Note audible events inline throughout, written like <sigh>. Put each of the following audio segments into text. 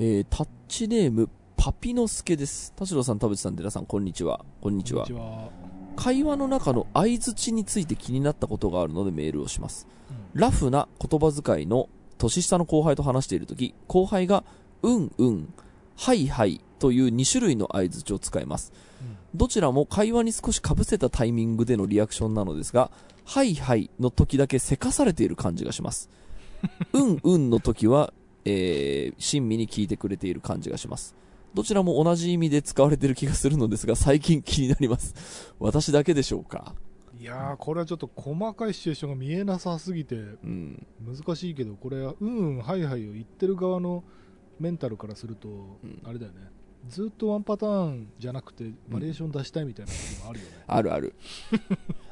えー、タッチネーム、パピノスケです。田代さん、田淵さん、寺さん、こんにちは。こんにちは。会話の中の相づちについて気になったことがあるのでメールをします。うんラフな言葉遣いの年下の後輩と話しているとき、後輩が、うんうん、はいはいという2種類の相づちを使います。どちらも会話に少し被せたタイミングでのリアクションなのですが、はいはいの時だけせかされている感じがします。<laughs> うんうんの時は、えー、親身に聞いてくれている感じがします。どちらも同じ意味で使われている気がするのですが、最近気になります。私だけでしょうか？いやー、これはちょっと細かいシチュエーションが見えなさすぎてうん。難しいけど、これはうんうんはいはいを言ってる側のメンタルからすると、んあれだよね。ずっとワンパターンじゃなくて、バリエーション出したいみたいなこともあるよね。あるある。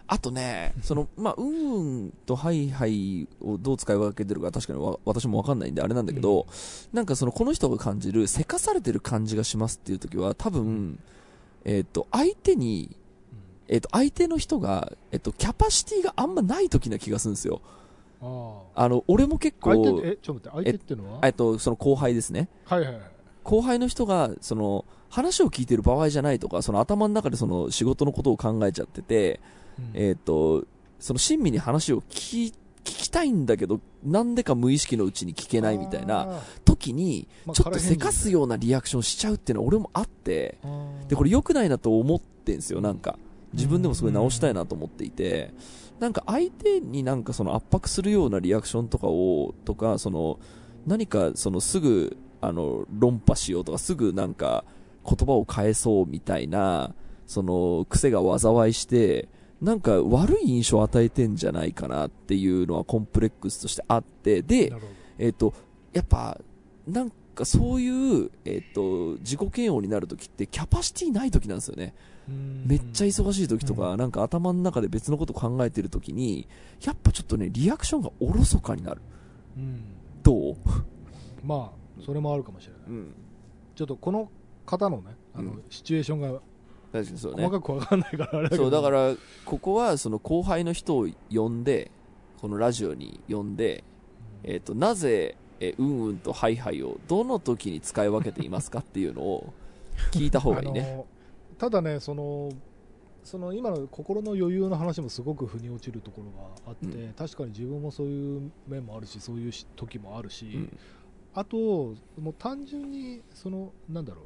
あとね、その、まあ、うんうんとはいはいをどう使い分けてるか確かにわ私もわかんないんであれなんだけど、なんかその、この人が感じる、せかされてる感じがしますっていう時は、多分、えっ、と、相手に、えっ、と、相手の人が、えっ、と、キャパシティがあんまない時な気がするんですよ。うん、あの、俺も結構、相手、え、ちょっと待って、相手っていうのは？えっと、その後輩ですね。はいはいはい。後輩の人が、その、話を聞いてる場合じゃないとか、その頭の中でその仕事のことを考えちゃってて、うん。えっ、と、その親身に話を聞き、聞きたいんだけど、なんでか無意識のうちに聞けないみたいな時に、まあちょっとせかすようなリアクションしちゃうっていうのは俺もあって、で、これ良くないなと思ってんすよ、なんか。自分でもすごい直したいなと思っていて、なんか相手になんかその圧迫するようなリアクションとかを、とか、その、何かそのすぐ、あの、論破しようとか、すぐなんか言葉を返そうみたいな、その、癖が災いして、なんか悪い印象を与えてんじゃないかなっていうのはコンプレックスとしてあって、でえっ、と、やっぱ、なんかそういう、えっ、と、自己嫌悪になるときってキャパシティないときなんですよね。めっちゃ忙しいときとか、うなんか頭の中で別のこと考えてるときに、やっぱちょっとね、リアクションがおろそかになる。うんどう？<laughs> まあ、それもあるかもしれない。ん。ちょっとこの方のね、あの、うん。シチュエーションが確かにそうね。細。かくわかんないからあれだけど、そう、だから、ここはその後輩の人を呼んで、このラジオに呼んで、えっ、と、なぜ、えーうんうんとはいはいをどの時に使い分けていますかっていうのを聞いた方がいいね。<laughs> ただねそのその今の心の余裕の話もすごく腑に落ちるところがあって、うん。確かに自分もそういう面もあるしそういうし時もあるし、うん。あともう単純にそのなんだろう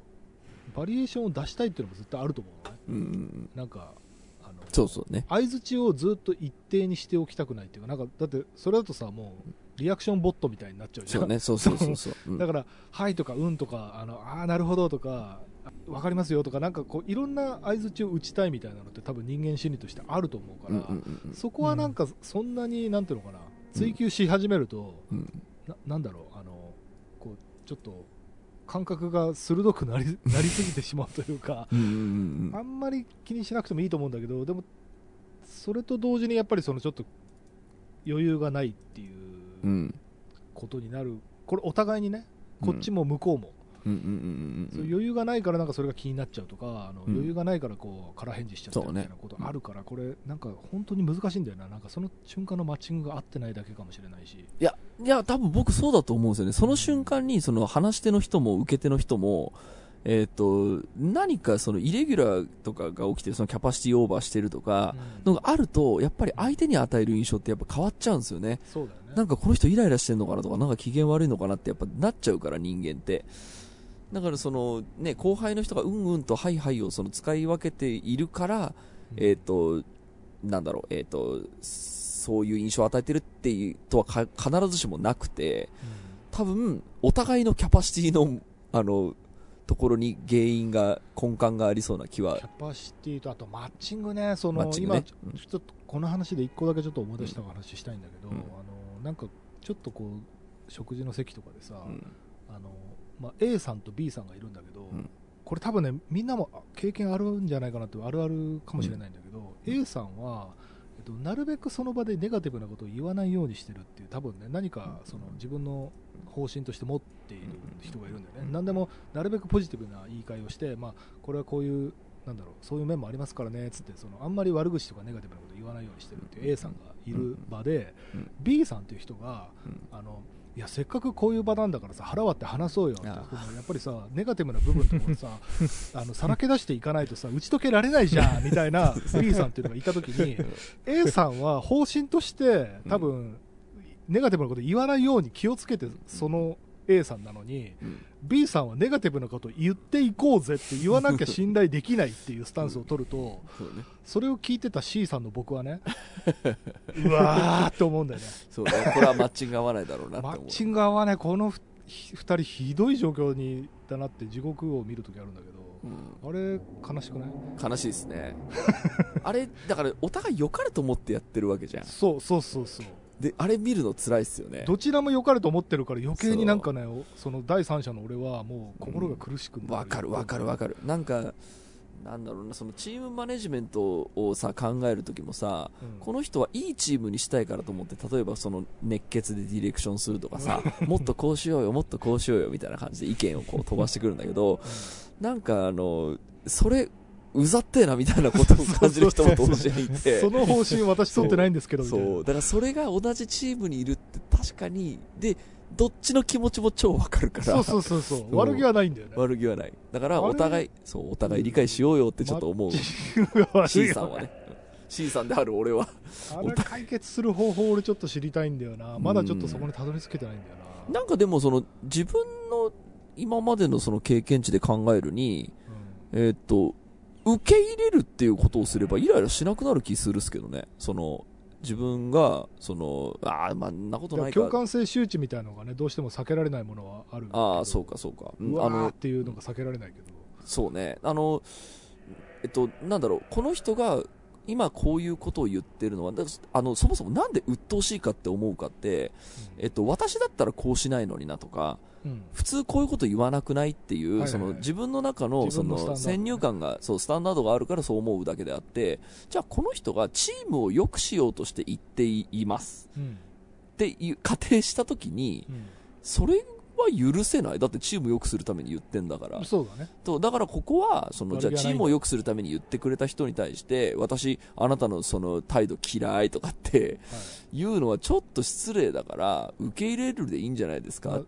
バリエーションを出したいっていうのも絶対あると思うのねうんうんうん。なんかあのそうそうね。相づちをずっと一定にしておきたくないっていうかなんかだってそれだとさもうリアクションボットみたいになっちゃうじゃんそうね、そうそうそうそう。<laughs> うんだから、はいとか、うんとか、あのあーなるほどとか、わかりますよとか、なんかこういろんな相づちを打ちたいみたいなのって、多分人間心理としてあると思うから、うんうんうんうんそこはなんか、そんなに、なんていうのかな、追求し始めると、うんななんだろう、あのこうちょっと感覚が鋭くなり <laughs> なりすぎてしまうというか、うんあんまり気にしなくてもいいと思うんだけど、でも、それと同時にやっぱりそのちょっと余裕がないっていううん。ことになる、これ、お互いにね、こっちも向こうも。う余裕がないからなんかそれが気になっちゃうとかあの、うん。余裕がないからこう空返事しちゃったみたいなことあるから、これなんか本当に難しいんだよな。なんかその瞬間のマッチングが合ってないだけかもしれないし。いや、いや、多分僕そうだと思うんですよね。その瞬間に、その話し手の人も受け手の人も、えっ、と、何かそのイレギュラーとかが起きてる、そのキャパシティオーバーしてるとか、のがあると、やっぱり相手に与える印象ってやっぱ変わっちゃうんですよね。そうだよねなんかこの人イライラしてんのかなとか、なんか機嫌悪いのかなってやっぱなっちゃうから人間って。だからそのね、後輩の人がうんうんとはいはいをその使い分けているから、えっ、と、なんだろう、えっ、と、そういう印象を与えてるっていうとはか必ずしもなくて、多分、お互いのキャパシティの、あの、ところに原因が、根幹がありそうな気は。キャパシティとあとマッチングね。そのね。今ちょっとこの話で一個だけちょっと思い出した話したいんだけど、うん。あのなんかちょっとこう食事の席とかでさ、うん。あのまあ、A さんと B さんがいるんだけど、ん。これ多分ねみんなも経験あるんじゃないかなってあるあるかもしれないんだけど、A さんは、と、なるべくその場でネガティブなことを言わないようにしてるっていう多分ね何かその自分の方針として持っている人がいるんだよね、うん。何でもなるべくポジティブな言い換えをして、まあ、これはこういうなんだろうそういう面もありますからねつってそのあんまり悪口とかネガティブなことを言わないようにしてるっていう A さんがいる場で、うん。B さんっていう人がうん。あのいいやせっかくこういう場なんだからさ腹割って話そうよってやっぱりさネガティブな部分とかもさ <laughs> あのさらけ出していかないとさ打ち解けられないじゃん <laughs> みたいな B さんっていうのがいた時に A さんは方針として多分、ネガティブなこと言わないように気をつけてその A さんなのに、うん B さんはネガティブなことを言っていこうぜって言わなきゃ信頼できないっていうスタンスを取ると、そうね。それを聞いてた C さんの僕はね <laughs> うわーって思うんだよね。そうね。これはマッチング合わないだろうなって思う。マッチング合わねこの2人ひどい状況にだなって地獄を見るときあるんだけどうん。あれ悲しくない？悲しいですね。あれだからお互い良かれと思ってやってるわけじゃん。そうそうそうそうであれ見るの辛いっすよね。どちらも良かれと思ってるから余計になんかねおその第三者の俺はもう心が苦しくなわかるわかるわかる。なんかなんだろうなそのチームマネジメントをさ考える時もさうん。この人はいいチームにしたいからと思って例えばその熱血でディレクションするとかさもっとこうしようよもっとこうしようよみたいな感じで意見をこう飛ばしてくるんだけどなんかあのそれうざってえなみたいなことを感じる人も同時にいて。<laughs> その方針私取ってないんですけどそう。だからそれが同じチームにいるって確かに。でどっちの気持ちも超わかるから。そうそうそうそう。悪気はないんだよね。悪気はない。だからお互いそうお互い理解しようよってちょっと思う。C さんはね。C さんである俺は。あれ解決する方法俺ちょっと知りたいんだよな。まだちょっとそこにたどり着けてないんだよな。なんかでもその自分の今までのその経験値で考えるにえーっと受け入れるっていうことをすればイライラしなくなる気するっすけどね。その自分がそのああまあんなことうんないか。共感性周知みたいなのがねどうしても避けられないものはあるああそうかそうか。うんうわーっていうのが避けられないけど。そうね。あのえっとなんだろう。この人が今こういうことを言ってるのはだあのそもそもなんで鬱陶しいかって思うかって、えっと、私だったらこうしないのになとかうん普通こういうこと言わなくないっていう、その自分の中のその先入観がそうスタンダードがあるからそう思うだけであってじゃあこの人がチームを良くしようとして言っています。うんっていう仮定したときにそれは許せない。だってチームを良くするために言ってんだから。うんそうだね。とだからここはそのじゃチームを良くするために言ってくれた人に対して私あなたのその態度嫌いとかって言うのはちょっと失礼だから受け入れるでいいんじゃないですまあか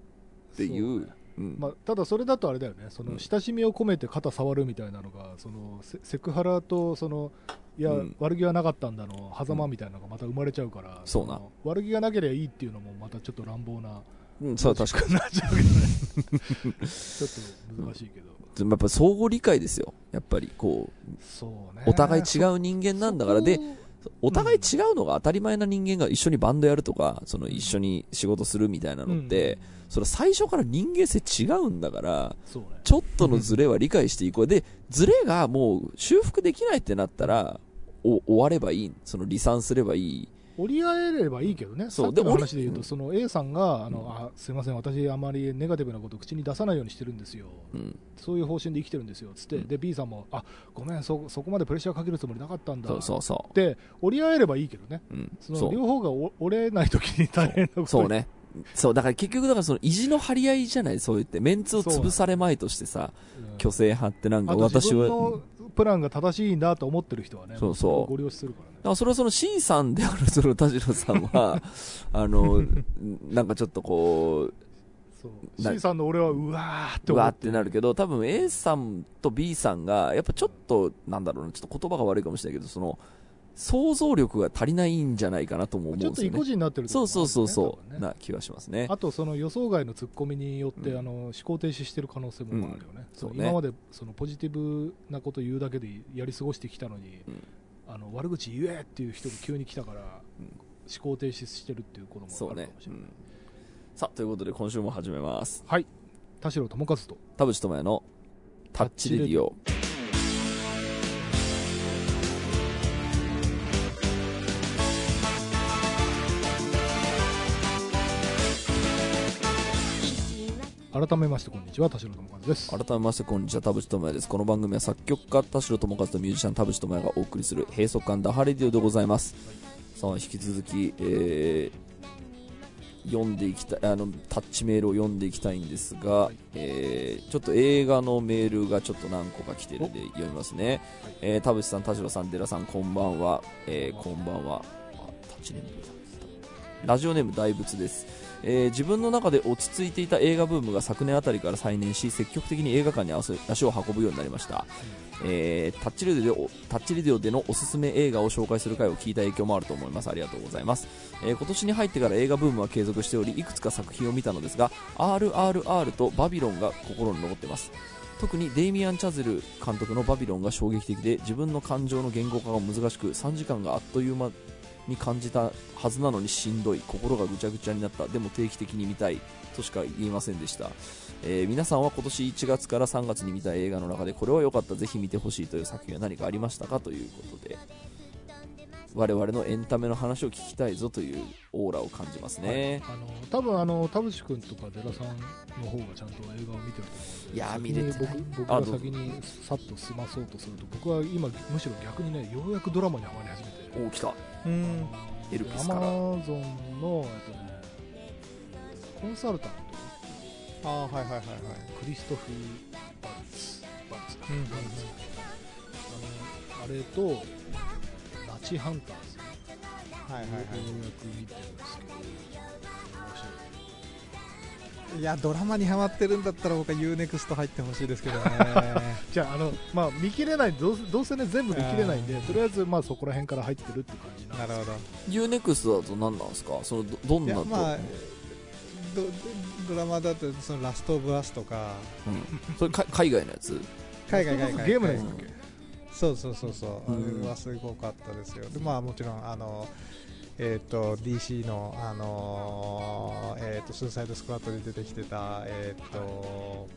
っていう。うん。まあ、ただそれだとあれだよね。そうん。の親しみを込めて肩触るみたいなのがそのセセクハラとそのいや、うん。悪気はなかったんだの狭間みたいなのがまた生まれちゃうから、そうな。の悪気がなければいいっていうのもまたちょっと乱暴なうん、そう確かに。なっちゃうけどね。<laughs> ちょっと難しいけど、にやっぱ相互理解ですよ。やっぱりこうね。お互い違う人間なんだから。でお互い違うのが当たり前な人間が一緒にバンドやるとかその一緒に仕事するみたいなのって、それは最初から人間性違うんだからね。ちょっとのズレは理解していこう。でズレがもう修復できないってなったらお終わればいい。その離散すればいい折り合えればいいけどね、そう。さっきので話で言うと、その A さんがあの、あすみません、私、あまりネガティブなことを口に出さないようにしてるんですよ、うん。そういう方針で生きてるんですよ。つって、うん。で B さんも、あごめん。そ、そこまでプレッシャーかけるつもりなかったんだ。そうそうそで折り合えればいいけどね、う、うん、その両方がお折れないときに大変なことそうねそうだから結局だからその意地の張り合いじゃない？そう言って。メンツを潰されまいとしてさうん虚勢張ってなんか私はプランが正しいんだと思ってる人はね、そうそう。ご了承するからね。だからそれはその C さんであるその田代さんは <laughs> あのなんかちょっとこう C さんの俺はうわーってうわってなるけど多分 A さんと B さんがやっぱちょっとなんだろうなちょっと言葉が悪いかもしれないけどその想像力が足りないんじゃないかなとも思うんちょっと意固ですよね地になってるとそうそうそうそもあるよね。な気はしますね。あとその予想外のツッコミによって、うん。あの思考停止してる可能性もあるよね,、そうね。今までそのポジティブなこと言うだけでやり過ごしてきたのに、うん。あの悪口言えっていう人が急に来たから、うん思考停止してるっていうこともあるかもしれない、うん。さあということで今週も始めます。はい。田代智和と。田淵智也のタッチレディオ改めましてこんにちは田代智和です。改めましてこんにちは田淵智也です。この番組は作曲家田代智和とミュージシャン田淵智也がお送りする閉塞感ダハレディオでございます。さあ引き続き、えー読んでいきたいあのタッチメールを読んでいきたいんですが、はいえーちょっと映画のメールがちょっと何個か来てるんで読みますね、えー田淵さん田代さん寺さんこんばんは、えーこんばんは。あタッチネームラジオネーム大仏です、えー自分の中で落ち着いていた映画ブームが昨年あたりから再燃し積極的に映画館に足足を運ぶようになりました、えータッチレディオタッチレディオでのおすすめ映画を紹介する回を聞いた影響もあると思います。ありがとうございます、えー今年に入ってから映画ブームは継続しておりいくつか作品を見たのですが RRR とバビロンが心に残っています。特にデイミアン・チャゼル監督のバビロンが衝撃的で自分の感情の言語化が難しく3時間があっという間に感じたはずなのにしんどい。心がぐちゃぐちゃになった。でも定期的に見たい。としか言いませんでした、えー皆さんは今年1月から3月に見た映画の中でこれは良かった。ぜひ見てほしいという作品は何かありましたかということで。我々のエンタメの話を聞きたいぞというオーラを感じますね、あの多分あの田淵君とか寺さんの方がちゃんと映画を見てると思うんでいや見れてない。僕僕が先にさっと済まそうとすると僕は今むしろ逆にねようやくドラマにハマり始めて。おお来たうん。エルピスからアマゾンの、えっとね、コンサルタントああはいはいはいはいクリストフ・バルツバルツかうんうんうんあのあれとナチハンターズはいはいはようやく見てるんですけどいやドラマにハマってるんだったら僕は UNEXT 入ってほしいですけどね。<laughs> じゃああの、まあ、見切れないどうせどうせね全部見切れないんでとりあえずまあそこら辺から入ってるっていう感じなんです。なるほど。UNEXT だと何なんですか？そのどどんいなと、やまあドドラマだとそのラストオブアスとか。うん、それか海外のやつ？海外海外ゲームのやつだっけ？そうそうそうそう、うん。あれはすごかったですよ。でまあもちろんあのえっ、と DC のあのえっ、とスーサイドスクワットで出てきてたえっ、と、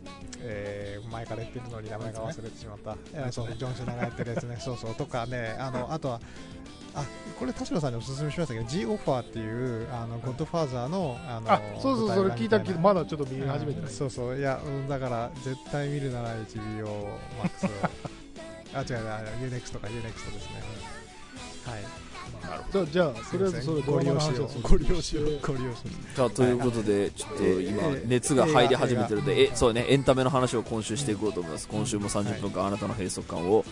えー前から言ってるのに名前が忘れてしまった、<laughs> えーそうジョン・シュナがやってるやつね。<laughs> そうそう。とかねあのあとはあこれ田代さんにおすすめしましたけど G オファーっていうあのゴッドファーザーのあのあそうそうそれ聞いたけどまだだちょっと見始めてない、そうそう。いや、うん、だから絶対見るなら HBO Max を。<laughs> あ違う違う UNEXT とか UNEXT ですね。はいじゃあじゃあとりあえずそれドご利用しようご利用しようご利用しよじゃあということで、ちょっと今えー、熱が入り始めてるので、えそうね、エンタメの話を今週していこうと思います。今週も30分間、あなたの閉塞感を、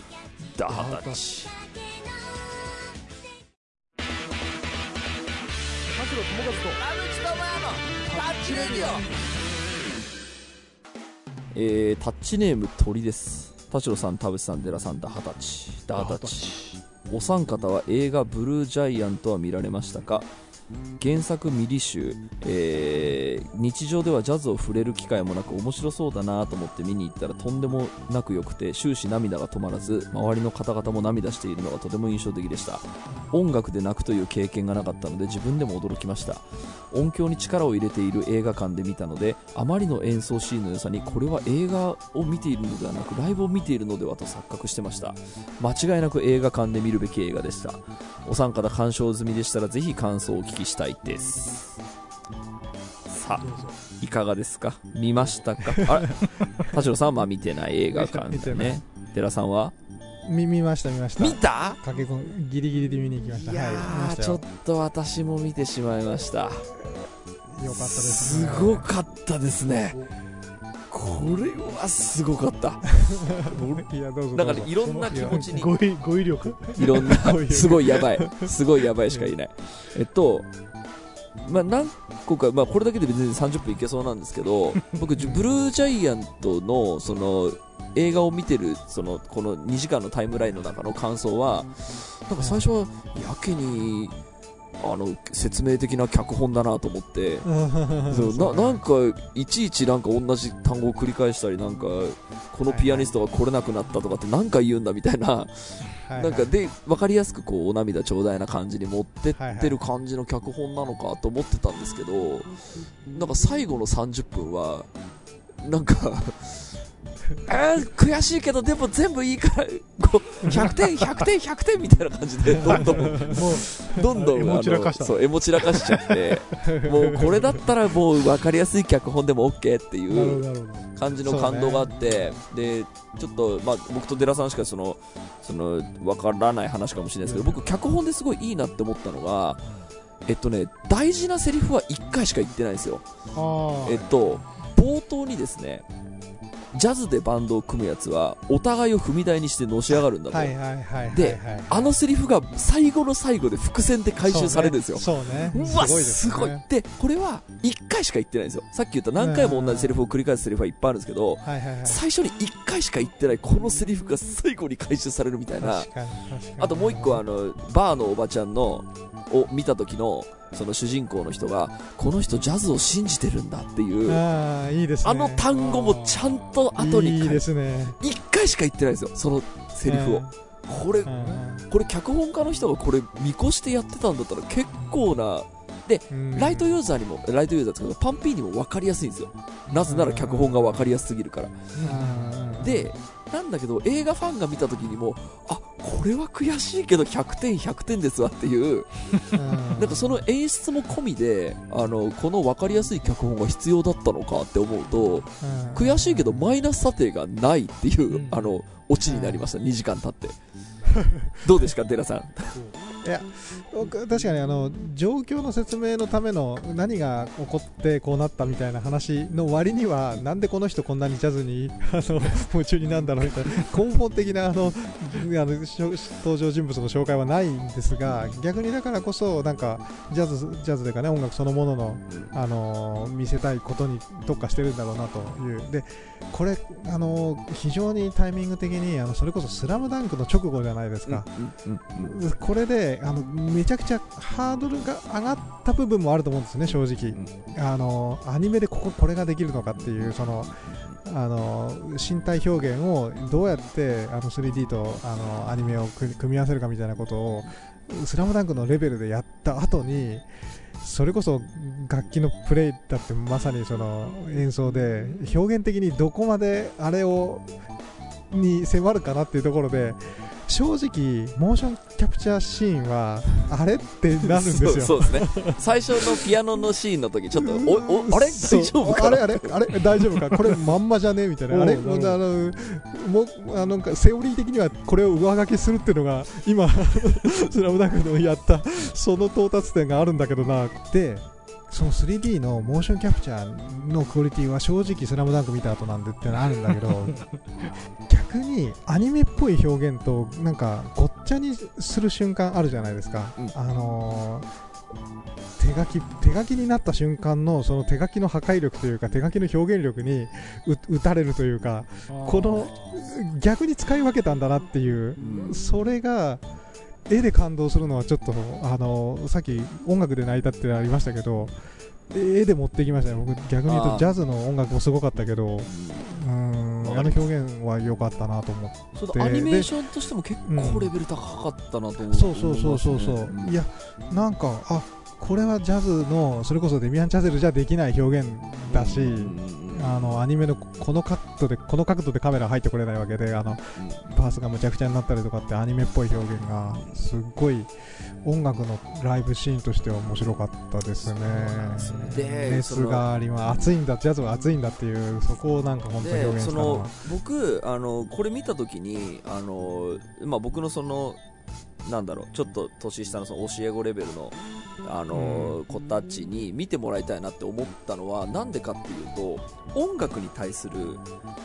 ダハタッチ。田代友和とえー、タッチネーム鳥です。田代さん、田淵さん、寺さん、ダハタッチ。ダハタッチ。お三方は映画ブルージャイアントは見られましたか？原作ミリ集、えー日常ではジャズを触れる機会もなく面白そうだなと思って見に行ったらとんでもなく良くて終始涙が止まらず周りの方々も涙しているのがとても印象的でした。音楽で泣くという経験がなかったので自分でも驚きました。音響に力を入れている映画館で見たのであまりの演奏シーンの良さにこれは映画を見ているのではなくライブを見ているのではと錯覚してました。間違いなく映画館で見るべき映画でした。お三方鑑賞済みでしたらぜひ感想をお聞きしたいです。さあいかがですか？見ましたか？あれ？<laughs> 田代さんはまあ見てない映画館見てない。だね寺さんは？見見ました見ました。見た？駆け込みギリギリで見に行きました。いやはいちょっと私も見てしまいました。よかったですすねごかったですねこれはすごかった。<laughs> いやどうぞだからどうぞいろんな気持ちに。語彙語彙力？いろんなすごいやばい。すごいやばいしかいない。えっとまあ何個か、まあ、これだけで別に30分いけそうなんですけど <laughs> 僕ブルージャイアントのその映画を見てるそのこの2時間のタイムラインの中の感想はなんか最初はやけにあの説明的な脚本だなと思って。そう <laughs> ななんかいちいちなんか同じ単語を繰り返したりなんかこのピアニストが来れなくなったとかって何回言うんだみたいな。なんかで分かりやすくこうお涙ちょうだいな感じに持ってってる感じの脚本なのかと思ってたんですけどなんか最後の30分はなんかえー、悔しいけどでも全部いいからこう100点100点100点みたいな感じで <laughs> どんどんもうどんどんエモ散らかそうエモ散らかしちゃってもうこれだったらもう分かりやすい脚本でも OK っていう感じの感動があって、でちょっと、まあ、僕と寺さんしかそのその分からない話かもしれないですけど僕、脚本ですごいいいなって思ったのが、えっとね、大事なセリフは1回しか言ってないんですよ。えっと、冒頭にですね、ジャズでバンドを組むやつは、お互いを踏み台にしてのし上がるんだと。はいはいはいはい。ではいあのセリフが最後の最後で伏線で回収されるんですよ。そうね。うそうねわ、すごい。で、これは1回しか言ってないんですよ。さっき言った何回も同じセリフを繰り返すセリフはいっぱいあるんですけど。最初に1回しか言ってないこのセリフが最後に回収されるみたいな。あともう一個あの、バーのおばちゃんの、を見た時の、その主人公の人が、この人ジャズを信じてるんだっていう、ああ、いいですね。あの単語もちゃんと後にいいですね。1回しか言ってないんですよ、そのセリフを。これう、ん。これ脚本家の人がこれ見越してやってたんだったら結構な、うんライトユーザーにも、ライトユーザーですけど、パンピーにも分かりやすいんですよ。なぜなら脚本が分かりやすすぎるから。うんで、なんだけど、映画ファンが見た時にも、あ、これは悔しいけど100点100点ですわっていう、うん。なんかその演出も込みで、あの、この分かりやすい脚本が必要だったのかって思うと、うん。悔しいけどマイナス査定がないっていう、うん。あの、オチになりました、2時間経って。どうですか、デラさん？<laughs> いや僕確かにあの状況の説明のための何が起こってこうなったみたいな話の割にはなんでこの人こんなにジャズに <laughs> あの夢中になんだろうみたいな根本的なあの登場人物の紹介はないんですが逆にだからこそなんかジャズジャズというかね音楽そのもののあの見せたいことに特化してるんだろうなというでこれあの非常にタイミング的にあのそれこそ「スラムダンクの直後じゃないですか。これであのめちゃくちゃハードルが上がった部分もあると思うんですね、正直、あのアニメでこここれができるのかっていうそのあの身体表現をどうやってあの 3D とあのアニメを組組み合わせるかみたいなことを「スラムダンクのレベルでやった後にそれこそ楽器のプレイだってまさにその演奏で表現的にどこまであれをに迫るかなっていうところで正直モーションキャプチャーシーンはあれってなるんですよ。そうですね。最初のピアノのシーンの時、ちょっと、お、お、あれ？大丈夫かな？あれあれ？あれ？大丈夫か？これまんまじゃね？みたいな。あれ？あのもうあのセオリー的にはこれを上書きするっていうのが今 <laughs> スラムダンクのやったその到達点があるんだけどな。でその 3D のモーションキャプチャーのクオリティは正直スラムダンク見た後なんでってのあるんだけど <laughs> 逆にアニメっぽい表現となんかごっちゃにする瞬間あるじゃないですか、うん。あのー手書き手書きになった瞬間のその手書きの破壊力というか手書きの表現力にう打たれるというかこの逆に使い分けたんだなっていううん。それが絵で感動するのはちょっとあのさっき音楽で泣いたってありましたけど絵で持ってきましたね僕。逆に言うとジャズの音楽もすごかったけどうーんあの表現は良かったなと思って。アニメーションとしても結構レベル高かったなと思う。そうそうそうそうそう、思いやなんかあこれはジャズのそれこそデミアン・チャゼルじゃできない表現だし、うんあのアニメのこのカットでこの角度でカメラ入ってこれないわけであのパースがむちゃくちゃになったりとかってアニメっぽい表現がすっごい音楽のライブシーンとしては面白かったですね。で熱があります。熱いんだジャズは熱いんだっていうそこをなんか本当に表でその現したのは。僕あのこれ見た時にあの、まあ、僕のそのなんだろうちょっと年下のその教え子レベルのあの、子たちに見てもらいたいなって思ったのはなんでかっていうと音楽に対する、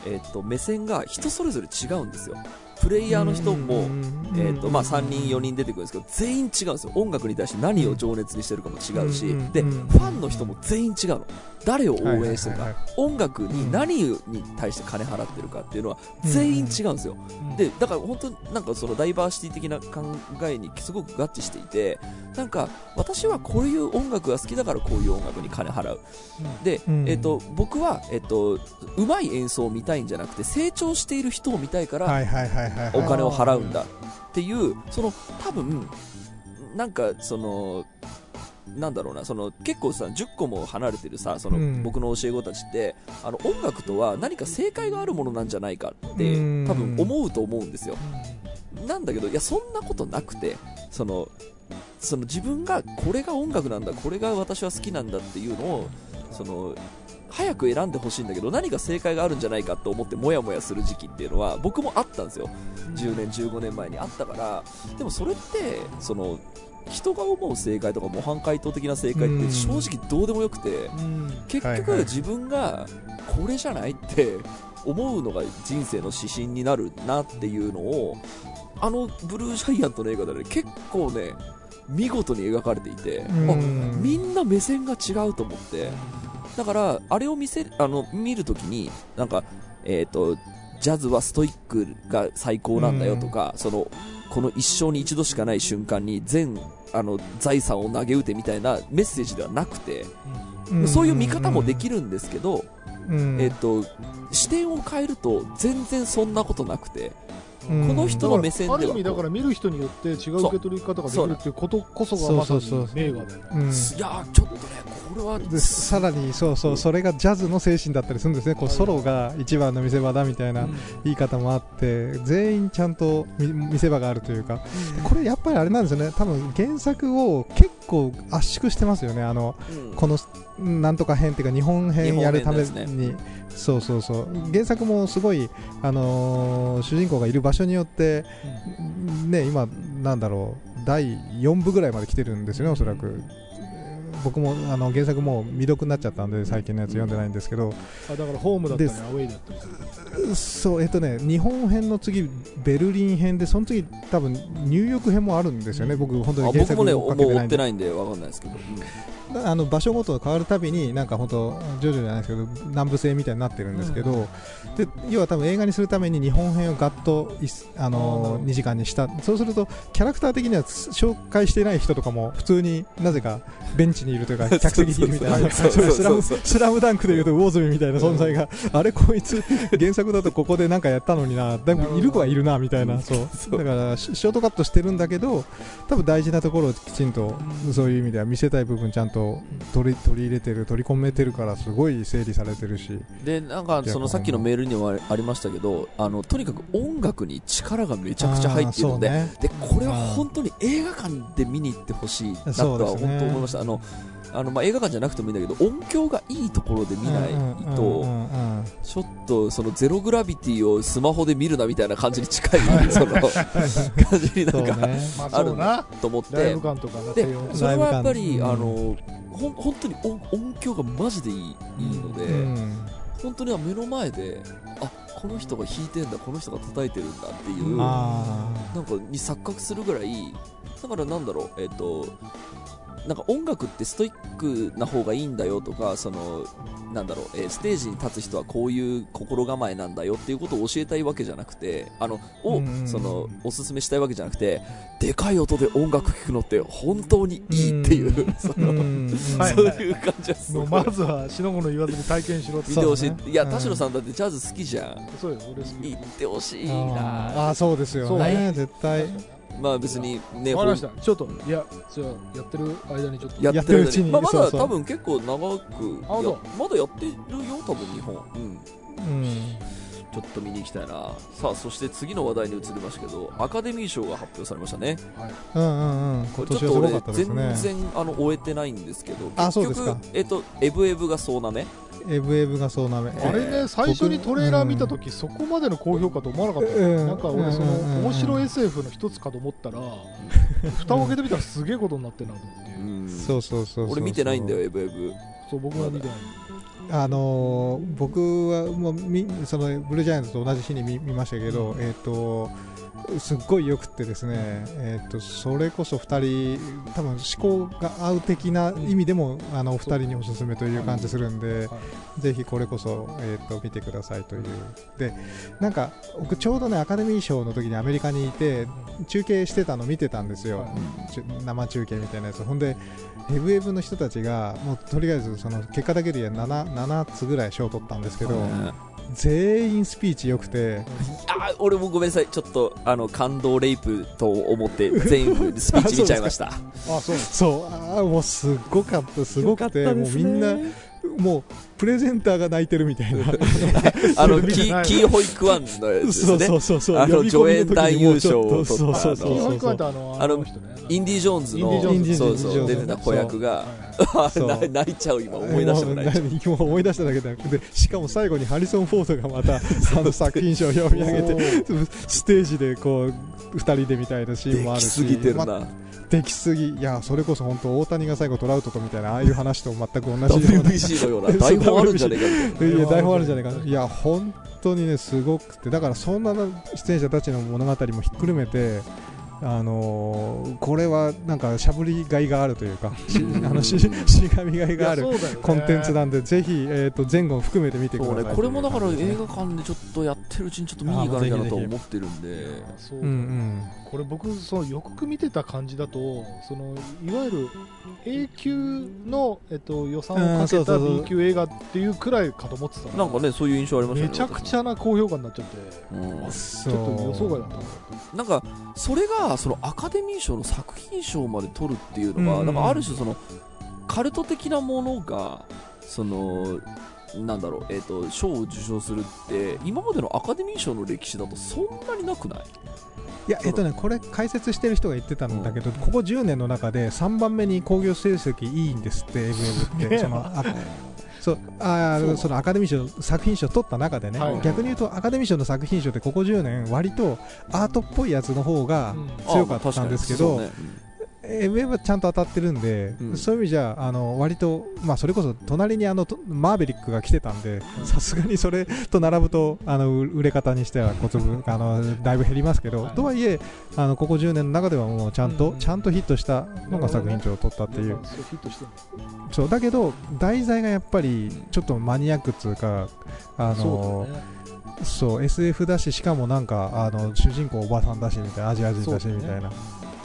えっと目線が人それぞれ違うんですよ。プレイヤーの人も、えーとまあ、3人、4人出てくるんですけど全員違うんですよ、音楽に対して何を情熱にしてるかも違うし、うんでうんファンの人も全員違うの、誰を応援してるか、音楽に何に対して金払ってるかっていうのは全員違うんですよ、でだから本当になんかそのダイバーシティ的な考えにすごく合致していて、なんか私はこういう音楽が好きだからこういう音楽に金払う、で、うん。えっと僕は、えっと上手い演奏を見たいんじゃなくて成長している人を見たいから、お金を払うんだっていう、その多分なんかそのなんだろうなその結構さ10個も離れてるさその、うん。僕の教え子たちってあの音楽とは何か正解があるものなんじゃないかってうん。多分思うと思うんですよ。なんだけどいやそんなことなくてそのその自分がこれが音楽なんだこれが私は好きなんだっていうのをその早く選んでほしいんだけど何か正解があるんじゃないかと思ってモヤモヤする時期っていうのは僕もあったんですよ。10年15年前にあったから。でもそれってその人が思う正解とか模範解答的な正解って正直どうでもよくて、うん。結局自分がこれじゃないって思うのが人生の指針になるなっていうのをあのブルージャイアントの映画でね結構ね見事に描かれていて、あうん。みんな目線が違うと思ってだからあれを見せあの見るときになんかえっ、とジャズはストイックが最高なんだよとか、そのこの一生に一度しかない瞬間に全あの財産を投げ打てみたいなメッセージではなくて、そういう見方もできるんですけど、うん。えっと視点を変えると全然そんなことなくて、うんこの人の目線では。ある意味だから見る人によって違う受け取り方ができるっていうことこそがまさにそうそうそう名画だよねう。んいやーちょっとねこれは。でさらにそうそうそれがジャズの精神だったりするんですね。こうソロが一番の見せ場だみたいな言い方もあって全員ちゃんと見見せ場があるというか。これやっぱりあれなんですよね。多分原作を結構圧縮してますよね。あのうん。このなんとか編っていうか日本編やるために、そうそうそう。原作もすごい、あのー主人公がいる場所によって、ね、今、なんだろう第4部ぐらいまで来てるんですよね、おそらく。僕もあの原作もう未読になっちゃったんで最近のやつ読んでないんですけど、あだからホームだったアウェイだったそうえっとね日本編の次ベルリン編でその次多分ニューヨーク編もあるんですよね、僕本当あに原作僕もねもう追っかけてないんで。追ってないんでわかんないですけど、あの場所ごと変わるたびになんか本当徐々じゃないですけど南部製みたいになってるんですけど、で要は多分映画にするために日本編をガッといすああー。なるほどの2時間にした。そうするとキャラクター的には紹介していない人とかも普通になぜかベンチにいるというか <laughs> 客席にいるみたいなスラムダンクでいうと魚住みたいな存在があれこいつ原作だとここでなんかやったのにな。だいぶいる子はいるなみたいなそう。だからシショートカットしてるんだけど多分大事なところをきちんとそういう意味では見せたい部分ちゃんと取り取り入れてる取り込めてるからすごい整理されてるし。でなんかそのさっきのメールにもありましたけどあのとにかく音楽に力がめちゃくちゃ入っているので、ね。でこれは本当に映画館で見に行ってほしいなとは本当ね思いました、あのあのまあ映画館じゃなくてもいいんだけど音響がいいところで見ないとうんうんうんうんちょっとそのゼログラビティをスマホで見るなみたいな感じに近いその感じになんか、ね。まああるなと思って。でそれはやっぱり、ライブ感。あのほん本当に音音響がマジでいいいいので、うん。本当に目の前であこの人が弾いてんだこの人が叩いてるんだっていうあなんかに錯覚するぐらいだからなんだろうえっ、となんか音楽ってストイックな方がいいんだよとかそのなんだろう、えーステージに立つ人はこういう心構えなんだよっていうことを教えたいわけじゃなくてあのを、うんそのおすすめしたいわけじゃなくてでかい音で音楽聴くのって本当にいいっていう、<laughs> そそういう感じはすまずはしのごの言わずに体験しろって見てほしい、ね。いやうん。田代さんだってジャズ好きじゃん。そうよ俺好き。行ってほしいな。あーそうですよね。絶対まあ別にねわかりました。ちょっといやじゃあやってる間にちょっと。やってるうちにまあ、まそうそう。だ多分結構長くあそう。やまだやってるよ多分日本。うん。うんちょっと見に行きたいな。さあそして次の話題に移りましたけどアカデミー賞が発表されましたね。はい。うんうんうん。ちょっと俺かったです全ね然あの終えてないんですけどあそう結ですか。局えっとエブエブがそうなめエブエブがそうなめあれね最初にトレーラー見た時そこまでの高評価と思わなかったうん。なんか俺その面白い SF の一つかと思ったら <laughs> 蓋を開けてみたらすげえことになってるなと思って。そうそうそう俺見てないんだよエブエブ。そう僕は見てないあのー僕はもうみそのブルージャイアンツと同じ日に見見ましたけど、えっ、とすっごいよくってですね、えっ、とそれこそ2人多分思考が合う的な意味でも、あのお二人におすすめという感じするんで、はぜひこれこそ、えー、と見てくださいという。でなんか僕ちょうどねアカデミー賞の時にアメリカにいて中継してたの見てたんですよ、生中継みたいなやつ。ほんでエブエブの人たちがもうとりあえずその結果だけで言えば 7, 7つぐらい賞取ったんですけど、うん全員スピーチ良くてあ俺もごめんなさい。ちょっとあの感動レイプと思って全部スピーチ見ちゃいました。<laughs> あそうそう。あーもうすっごかったすごくてもうみんなもうプレゼンターが泣いてるみたいな。<laughs> あの <laughs> キーキーホイックワンのやつですね。そうそうそうあの助演男優賞を取ったそうそうそうキー・ホイ・クワンってあのインディ・ジョーンズの出てた子役がはい <laughs> 泣いちゃう今思い出したくない。もう今思い出しただけででしかも最後にハリソン・フォードがまたあの作品賞を読み上げてステージでこう2人でみたいなシーンもあるしできすぎてるな、まできすぎいやそれこそ本当大谷が最後トラウトとみたいなああいう話と全く同じ WBC のような。<laughs> 台本あるんじゃねえかいや台本あるんじゃないかないや本当にねすごくて。だからそんな出演者たちの物語もひっくるめてあのーこれはなんかしゃぶりがいがあるというか <laughs> しあのししがみがいがあるコンテンツなんでぜひ、えー、と前後を含めて見てください。ね、これもだから映画館でちょっとやってるうちにちょっと見に行かなきゃなとは思ってるんで、そううんうん。これ僕その予告見てた感じだとそのいわゆる A 級の、えっと、予算をかけた B 級映画っていうくらいかと思ってたらなんかね、そういう印象ありましたね。めちゃくちゃな高評価になっちゃって。うん。そちょっと予想外だった。ななんか、それが、そのアカデミー賞の作品賞まで取るっていうのが、うんなんかある種その、カルト的なものが、その、なんだろう、えっ、と、賞を受賞するって、今までのアカデミー賞の歴史だとそんなになくない？いやえっとねこれ解説してる人が言ってたんだけど、ここ10年の中で3番目に興行成績いいんですって、MM って、<laughs> そのあそうあーそう。そのアカデミー賞作品賞取った中でね、はい。逆に言うとアカデミー賞の作品賞ってここ10年割とアートっぽいやつの方がうん。強かったんですけど、うね MM はちゃんと当たってるんで、うん。そういう意味じゃあの割と、まあ、それこそ隣にあのとマーベリックが来てたんでさすがにそれと並ぶとあのう売れ方にしては小粒 <laughs> あのだいぶ減りますけど、はい。とはいえあのここ10年の中ではもうちゃんと、うん。ちゃんとヒットしたのが作品賞を取ったっていう。そうヒットしてるそうだけど題材がやっぱりちょっとマニアックっつうかあそのうだね。そう SF だししかもなんかあの主人公おばさんだしみたいなアジア人だしみたいな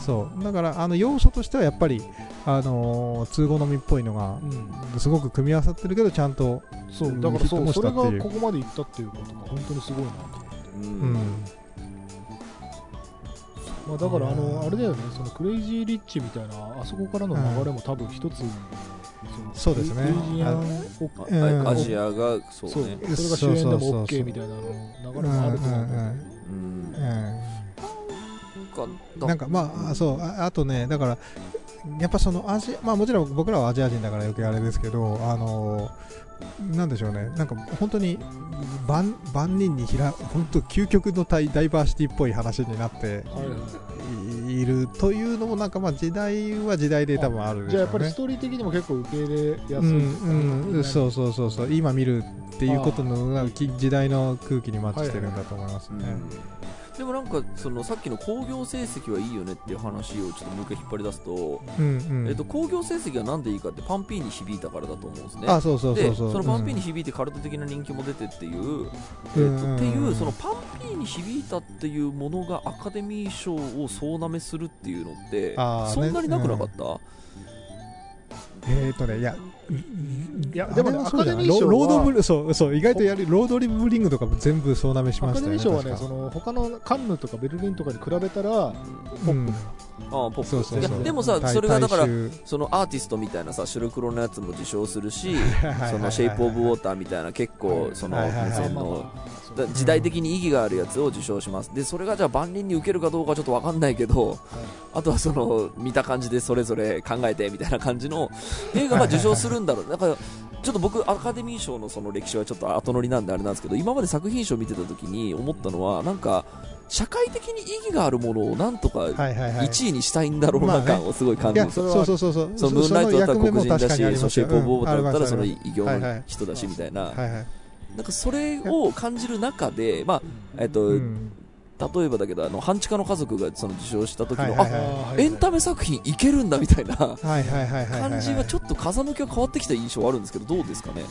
そう。だからあの要素としてはやっぱりあのー通好みっぽいのがうん。すごく組み合わさってるけどちゃんとそう。だからそう。それがここまでいったっていうことが本当にすごいなとううんんまあ、だからあうんのあれだよね。そのクレイジー・リッチみたいなあそこからの流れも多分一つ、そうですね。アジアが、そうそう。ね。それが主演でも OK みたいなの流れもあると思うんだけど、かだなんかまああそうああとねだからやっぱそのアジまあもちろん僕らはアジア人だから余計あれですけどあのなんでしょうね。なんか本当に万万人にひら本当究極のダイダイバーシティっぽい話になってはいるというのもなんかまあ時代は時代で多分あるでしょうね。じゃあやっぱりス。トーリー的にも結構受け入れやすい、うんうん、そうそうそうそう今見るっていうことの時代の空気にマッチしてるんだと思いますね。でもなんかそのさっきの興行成績はいいよねっていう話をちょっともう一回引っ張り出すと、うんうん。えっと興行成績がなんでいいかってパンピーに響いたからだと思うんですね。あそうそうそうそう。でそのパンピーに響いてカルト的な人気も出てっていう、うんえうん。っとっていうそのパンピーに響いたっていうものがアカデミー賞を総なめするっていうのってそんなになくなかった、えーとね、いや、いやでもねアカデミー賞はロロードブルそうそう意外とやるロードリブリングとかも全部総なめしアカましたよね。デミー賞はねその他のカンヌとかベルリンとかに比べたらポップ、うん。ああポップ。そうそうそう。いやでもさ大それがだからそのアーティストみたいなさ白黒のやつも受賞するしそのシェイプオブウォーターみたいな結構そのはいはいはい無線の時代的に意義があるやつを受賞しますでそれがじゃあ万人に受けるかどうかちょっと分かんないけどあとはその見た感じでそれぞれ考えてみたいな感じの <laughs> 映画が受賞するんだろうだからちょっと僕アカデミー賞のその歴史はちょっと後乗りなんであれなんですけど今まで作品賞見てた時に思ったのはなんか社会的に意義があるものをなんとかはいはいはい。1位にしたいんだろうな感をすごい感じるんですよそうそうそうそう。そのムーンライトだったら黒人だし、その役目も確かにありそますよのシェイプオブウォーだったらそのうん異形はいはいの人だしみたいな。なんかそれを感じる中で、まあえっとうん。例えばだけどあの半地下の家族がその受賞した時の、あエンタメ作品いけるんだみたいな。感じはちょっと風向きが変わってきた印象はあるんですけどどうですかね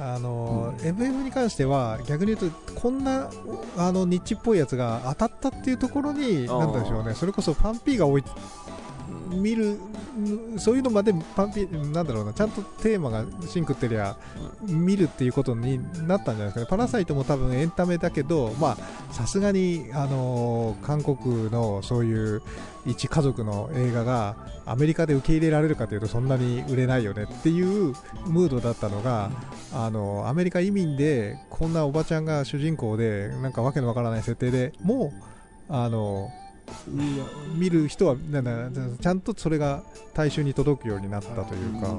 あの、MM に関しては逆に言うとこんなあのニッチっぽいやつが当たったっていうところにあー。なんでしょうね。それこそパンピーが多い見るそういうのまでパンピなんだろうなちゃんとテーマがシンクってりゃ見るっていうことになったんじゃないですかね。パラサイトも多分エンタメだけどまあさすがにあのー韓国のそういう一家族の映画がアメリカで受け入れられるかというとそんなに売れないよねっていうムードだったのが、あのアメリカ移民でこんなおばちゃんが主人公でなんかわけのわからない設定でもうあのに見る人はなんだちゃんとそれが大衆に届くようになったというか、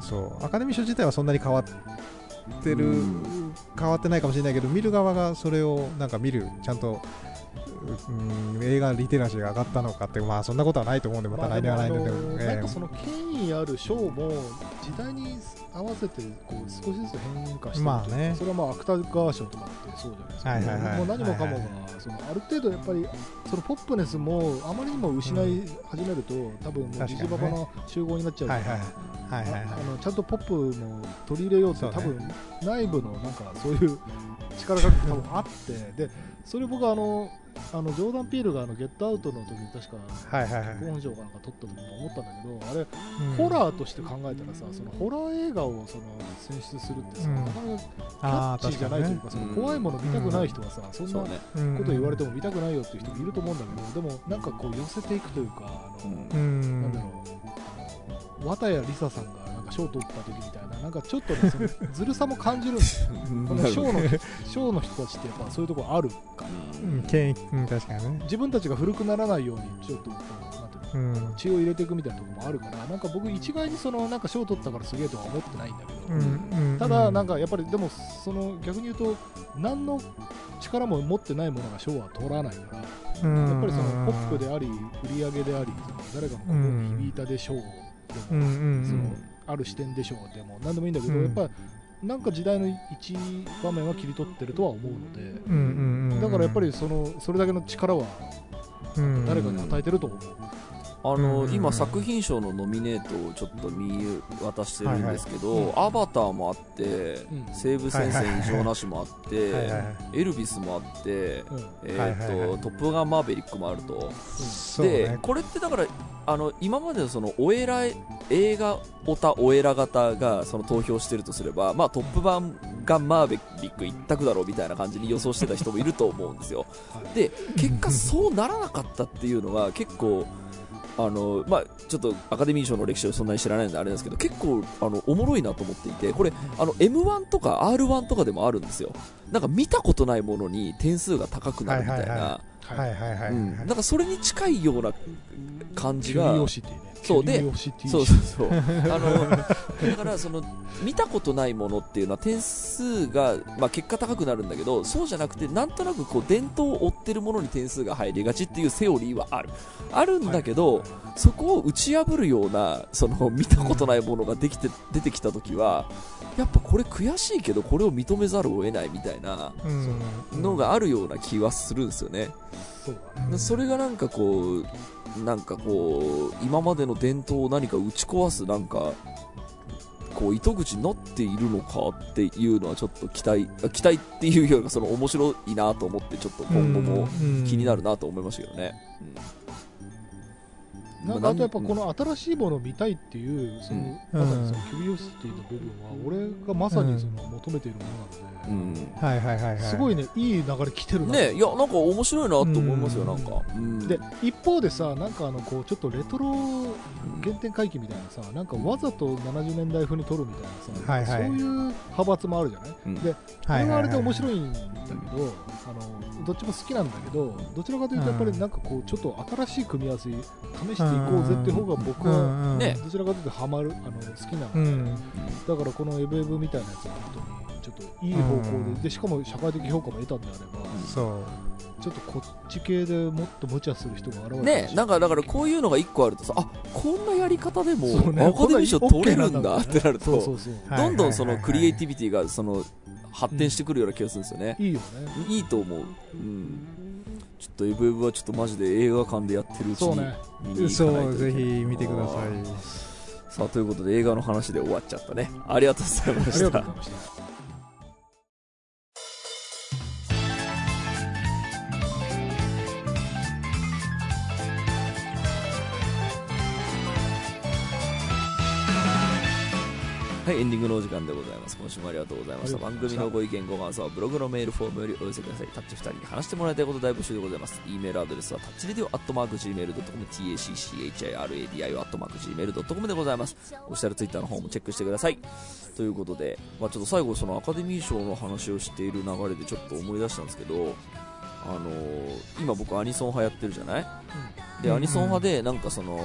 そう。アカデミー賞自体はそんなに変わってる、うん。変わってないかもしれないけど見る側がそれをなんか見るちゃんと、うん、映画リテラシーが上がったのかってまあそんなことはないと思うんでまた来年は来年でも、ええなんかその権威ある賞も時代に合わせてこう少しずつ変化してるまあね。それはまあ芥川賞とかってそうじゃないですか、はいはいはい。もう何もかもが、はいそのある程度やっぱりそのポップネスもあまりにも失い始めると、多分もうジジババの集合になっちゃうから、ちゃんとポップも取り入れようって、そうね多分内部のなんかそういう力が多分あってでそれ僕はあのあのジョーダン・ピールがあのゲットアウトの時に確かはいはいはい。脚本賞かなんか取った時も思ったんだけどあれ、うん。ホラーとして考えたらさそのホラー映画をその選出するってさ、うん。なかなかキャッチーじゃないというか確その怖いもの見たくない人はさ、そんなこと言われても見たくないよっていう人もいると思うんだけどでもなんかこう寄せていくというかあの、うん。なんだろう綿谷りささんがなんか賞取った時みたいななんかちょっとねその <laughs> ずるさも感じるんですよこの賞の賞の人たちってやっぱそういうところあるか。らうん確かにね。自分たちが古くならないようにちょっとこうなんていうのうん。血を入れていくみたいなところもあるからなんか僕一概にそのなんか賞取ったからすげえとは思ってないんだけど、うんうんただなんかやっぱりでもその逆に言うと何の力も持ってないものが賞は取らないからうんやっぱりそのポップであり売り上げであり誰かの心に響いたで賞でも、うんうん。そのある視点で賞でも何でもいいんだけど、うん。やっぱなんか時代の一場面は切り取ってるとは思うので、うんうんうん。だからやっぱりそのそれだけの力はうん。誰かに与えてると思う、あの、うん今作品賞のノミネートをちょっと見渡してるんですけど、はいはい。アバターもあって、うん。西武戦線異常なしもあって、はいはいはいエルビスもあって、うん。えーとはいはいはい。トップガンマーヴェリックもあると、そうね。でこれってだからあの今までのそのお偉い映画オタお偉方がその投票してるとすれば、まあ、トップガンガンマーヴェリック一択だろうみたいな感じに予想してた人もいると思うんですよ。はい。で結果そうならなかったっていうのが結構あの、まあ、ちょっとアカデミー賞の歴史をそんなに知らないのであれですけど結構あのおもろいなと思っていてこれあの m 1とか r 1とかでもあるんですよ。なんか見たことないものに点数が高くなるみたいな、なんかそれに近いような感じが。ねそうでそうそうそう。あの <laughs> だからその見たことないものっていうのは点数が、まあ、結果高くなるんだけどそうじゃなくてなんとなくこう伝統を追ってるものに点数が入りがちっていうセオリーはある。あるんだけど、はい。そこを打ち破るようなその見たことないものができて出てきた時はやっぱこれ悔しいけどこれを認めざるを得ないみたいなうん。のがあるような気はするんですよね。それがなんかこうなんかこう今までの伝統を何か打ち壊すなんかこう糸口になっているのかっていうのはちょっと期待あ期待っていうよりかその面白いなと思ってちょっと今後も気になるなと思いましたけどね。なんかあとやっぱこの新しいものを見たいっていうその、うん。まさにそのキュリオシティの部分は俺がまさにその求めているものなので、うん。はいはいはいはい。すごいねいい流れ来てるな。ねいやなんか面白いなと思いますよ、うん。なんか、うん。で一方でさなんかあのこうちょっとレトロ原点回帰みたいなさなんかわざと70年代風に撮るみたいなさ、はいはい。そういう派閥もあるじゃない、うん。であれはあれで面い白いんだけど、あのどっちも好きなんだけどどちらかというとやっぱりなんかこうちょっと新しい組み合わせ試していこうぜっていう方が僕はねどちらかというとハマるあの好きなので、うん。だからこのエブエブみたいなやつは本当にちょっといい方向で,、うんでしかも社会的評価も得たんであれば、そう。ちょっとこっち系でもっと無茶する人が現れて。ねなんかだからこういうのが一個あるとさあこんなやり方でもアカデミー賞取れるんだってなるとどんどんそのクリエイティビビティがその発展してくるような気がするんですよね、いいよね。いいと思う、うん、ちょっとエブエブはちょっとマジで映画館でやってるうちにそうね。見に行かそないといけない。うぜひ見てください。さあということで映画の話で終わっちゃったね。ありがとうございましたはい、エンディングのお時間でございます。今週もありがとうございました。番組のご意見、ご感想はブログのメールフォームよりお寄せください。タッチ2人に話してもらいたいこと大募集でございます。e メールアドレスはタッチレディオアットマーク Gmail.com、tacchiradio アットマーク Gmail.com でございます。オフィシャルツイッターの方もチェックしてください。ということで、まあ、ちょっと最後そのアカデミー賞の話をしている流れでちょっと思い出したんですけど、あのー今僕アニソン派やってるじゃない？で、うんアニソン派でなんかその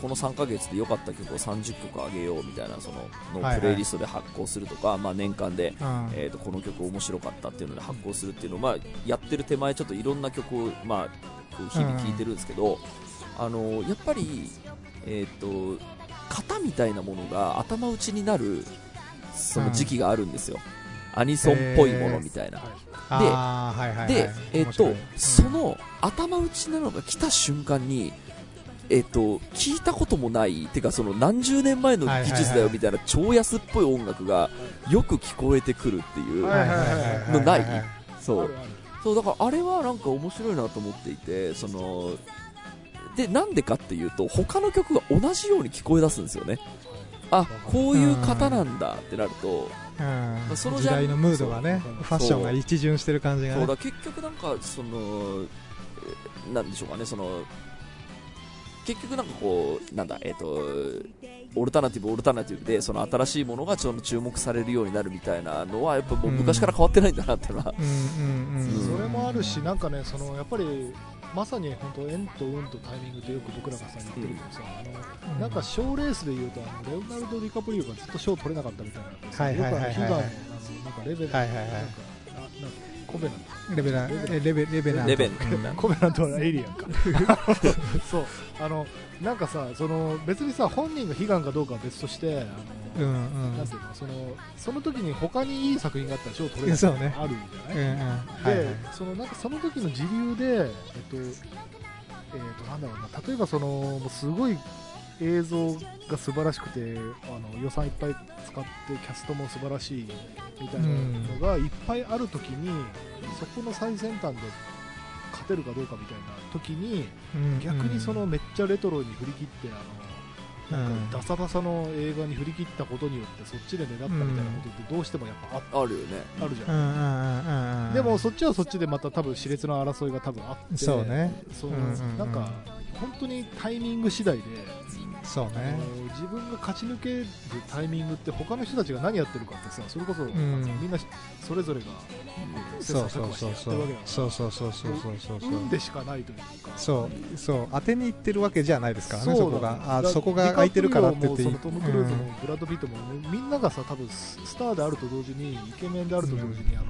この3ヶ月で良かった曲を30曲あげようみたいなそのはいはい。のプレイリストで発行するとか、まあ、年間で、うん。えー、とこの曲面白かったっていうので発行するっていうのを、まあ、やってる手前ちょっといろんな曲を、まあ、日々聴いてるんですけど、あのーやっぱり、えー、と型みたいなものが頭打ちになるその時期があるんですよ、アニソンっぽいものみたいな。で、えっ、とその頭打ちなのが来た瞬間に、えっ、と、聞いたこともない、てかその何十年前の技術だよみたいな超安っぽい音楽がよく聞こえてくるっていう、のない。あそう。そうだからあれはなんか面白いなと思っていて、その、で、なんでかっていうと、他の曲が同じように聞こえ出すんですよね。あ、こういう方なんだってなると、うん。その時代のムードがねファッションが一巡してる感じがね。そう。だ。結局なんかそのえーなんでしょうかね。その結局なんかこうなんだえっ、とオルタナティブオルタナティブでその新しいものがちょっと注目されるようになるみたいなのはやっぱもう昔から変わってないんだなっていうのは、うんうんうん。それもあるし、なんかね、そのやっぱりまさに本当、縁と運とタイミングってよく僕らがさ言ってるけどさ、あのなんか賞レースでいうと、あのレオナルド・ディカプリオがずっと賞取れなかったみたいなはいはいはいはいよくあの悲願のあのなんかレベル、はいはいはい。なんかあなんかコベナントレベレベレベナントレベ <laughs> コベナントはエイリアンか。<laughs> そう。あのなんかさその別にさ本人が悲願かどうかは別としてあの、うんうん。なんていうのそのその時に他にいい作品があったら賞取れないそうね。あるじゃない、うんうん。はいはい。でそのなんかその時の時流で、えっとえっとなんだろうな。例えばそのもうすごい映像が素晴らしくてあの予算いっぱい使ってキャストも素晴らしいみたいなのがいっぱいある時に、そこの最先端で勝てるかどうかみたいな時にうん逆にそのめっちゃレトロに振り切ってあのうんダサダサの映画に振り切ったことによってそっちで目立ったみたいなことってどうしてもやっぱああるよね。あるじゃん。うんうんうんうんでもそっちはそっちでまた多分熾烈な争いが多分あって。そうね。そのうんうんうんなん。か本当にタイミング次第で、そうあねの自分が勝ち抜けるタイミングって他の人たちが何やってるかってさそれこそ、ん。みんなそれぞれが切そうそうそう。そうそうそうそうそうそうそうそう。運でしかないというか。そうそう。当てにいってるわけじゃないですからねそこが。あそこが空いてるからって言ってそのトム・クルーズうん。もブラッド・ピットも、みんながさ多分ススターであると同時にイケメンであると同時に、あの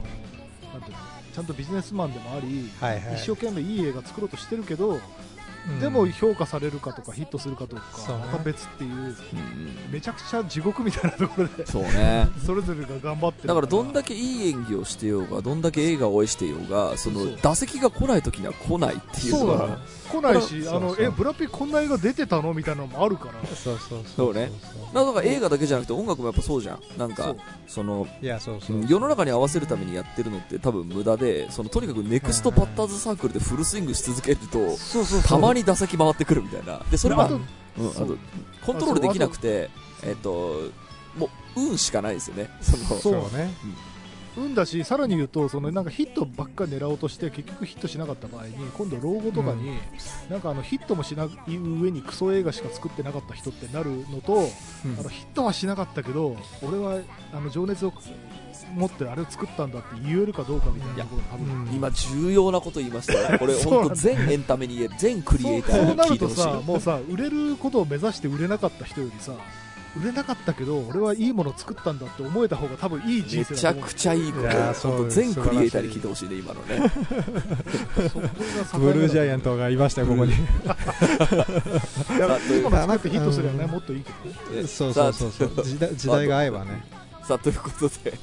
なんていうのちゃんとビジネスマンでもあり、一生懸命いい映画作ろうとしてるけど、うんでも評価されるかとかヒットするかどうかまた別っていうめちゃくちゃ地獄みたいなところでそうね。<laughs> それぞれが頑張ってるだからどんだけけいい演技をしてようがどんだけ映画を愛してようがその打席が来ない時には来ないっていうそうだね。のは来ないしあのそうえブラピこんな映画出てたのみたいなのもあるから。そうそうそうね。だから映画だけじゃなくて音楽もやっぱそうじゃん。なんかそのいやそうそう。世の中に合わせるためにやってるのって多分無駄でそのとにかくネクストバッターズサークルでフルスイングし続けるとそうそうたまに打席回ってくるみたいな。でそれはうんコントロールできなくてえっともう運しかないですよね。そのそうそうね。運だしさらに言うとそのなんかヒットばっかり狙おうとして結局ヒットしなかった場合に今度老後とかに、なんかあのヒットもしない上にクソ映画しか作ってなかった人ってなるのと、うん。あのヒットはしなかったけど俺はあの情熱を持ってあれを作ったんだって言えるかどうかみたいなところが多分。うん。今重要なこと言いました <laughs> よ。これ本当全エンタメに言える全クリエイターにそうそうなると聞いてほしいさもうさ売れることを目指して売れなかった人よりさ売れなかったけど俺はいいものを作ったんだって思えた方が多分いい人めちゃ生だと思う。くちゃいいこと。全クリエイターに聞いてほしいね今のね。ブルージャイアントがいましたよここに。<laughs> いやいいもの作ってヒットすればねうん。もっといいけどねそうそうそうそう。時代時代が合えばね。さあということで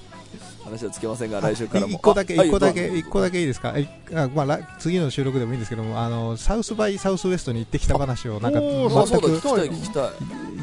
話はつけませんが来週からも。一個だけあ一個だはいけ一個だけいいですか？えあまあ来次の収録でもいいんですけどもあのサウスバイサウスウエストに行ってきた話をなんか全くきたい聞きた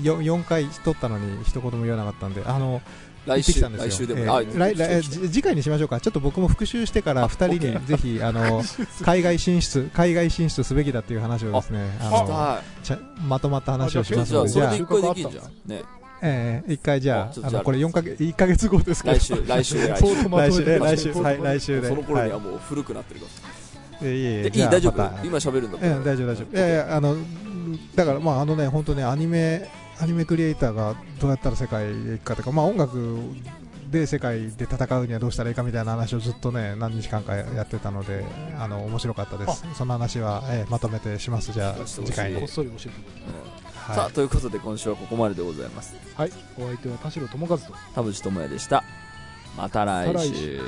い。よ4回撮ったのに一言も言わなかったんであの行来週来週でも、えあー次回にしましょうか。ちょっと僕も復習してから2人にぜひあの <laughs> 海外進出海外進出すべきだっていう話をですねあのまとまった話をしますじゃあのでじゃあそれで一回できんじゃんねえー一回じゃああああのこれ4か月1ヶ月後ですけど。来週来週来週来週で来週はい来週で。その頃にははい。もう古くなってるかえーい。えいいえじゃあい大丈夫？今喋るんだったらええ大丈夫大丈夫。いやいやあのだからまああのね本当ねアニメアニメクリエイターがどうやったら世界へ行くかとかまあ音楽で世界で戦うにはどうしたらいいかみたいな話をずっとね何日間かやってたのであの面白かったです。その話は、えーまとめてします。じゃあ次回に。こっ、そり教えてくれはい、さあということで今週はここまででございます。はい。お相手は田代智和と。田淵智也でした。また来週。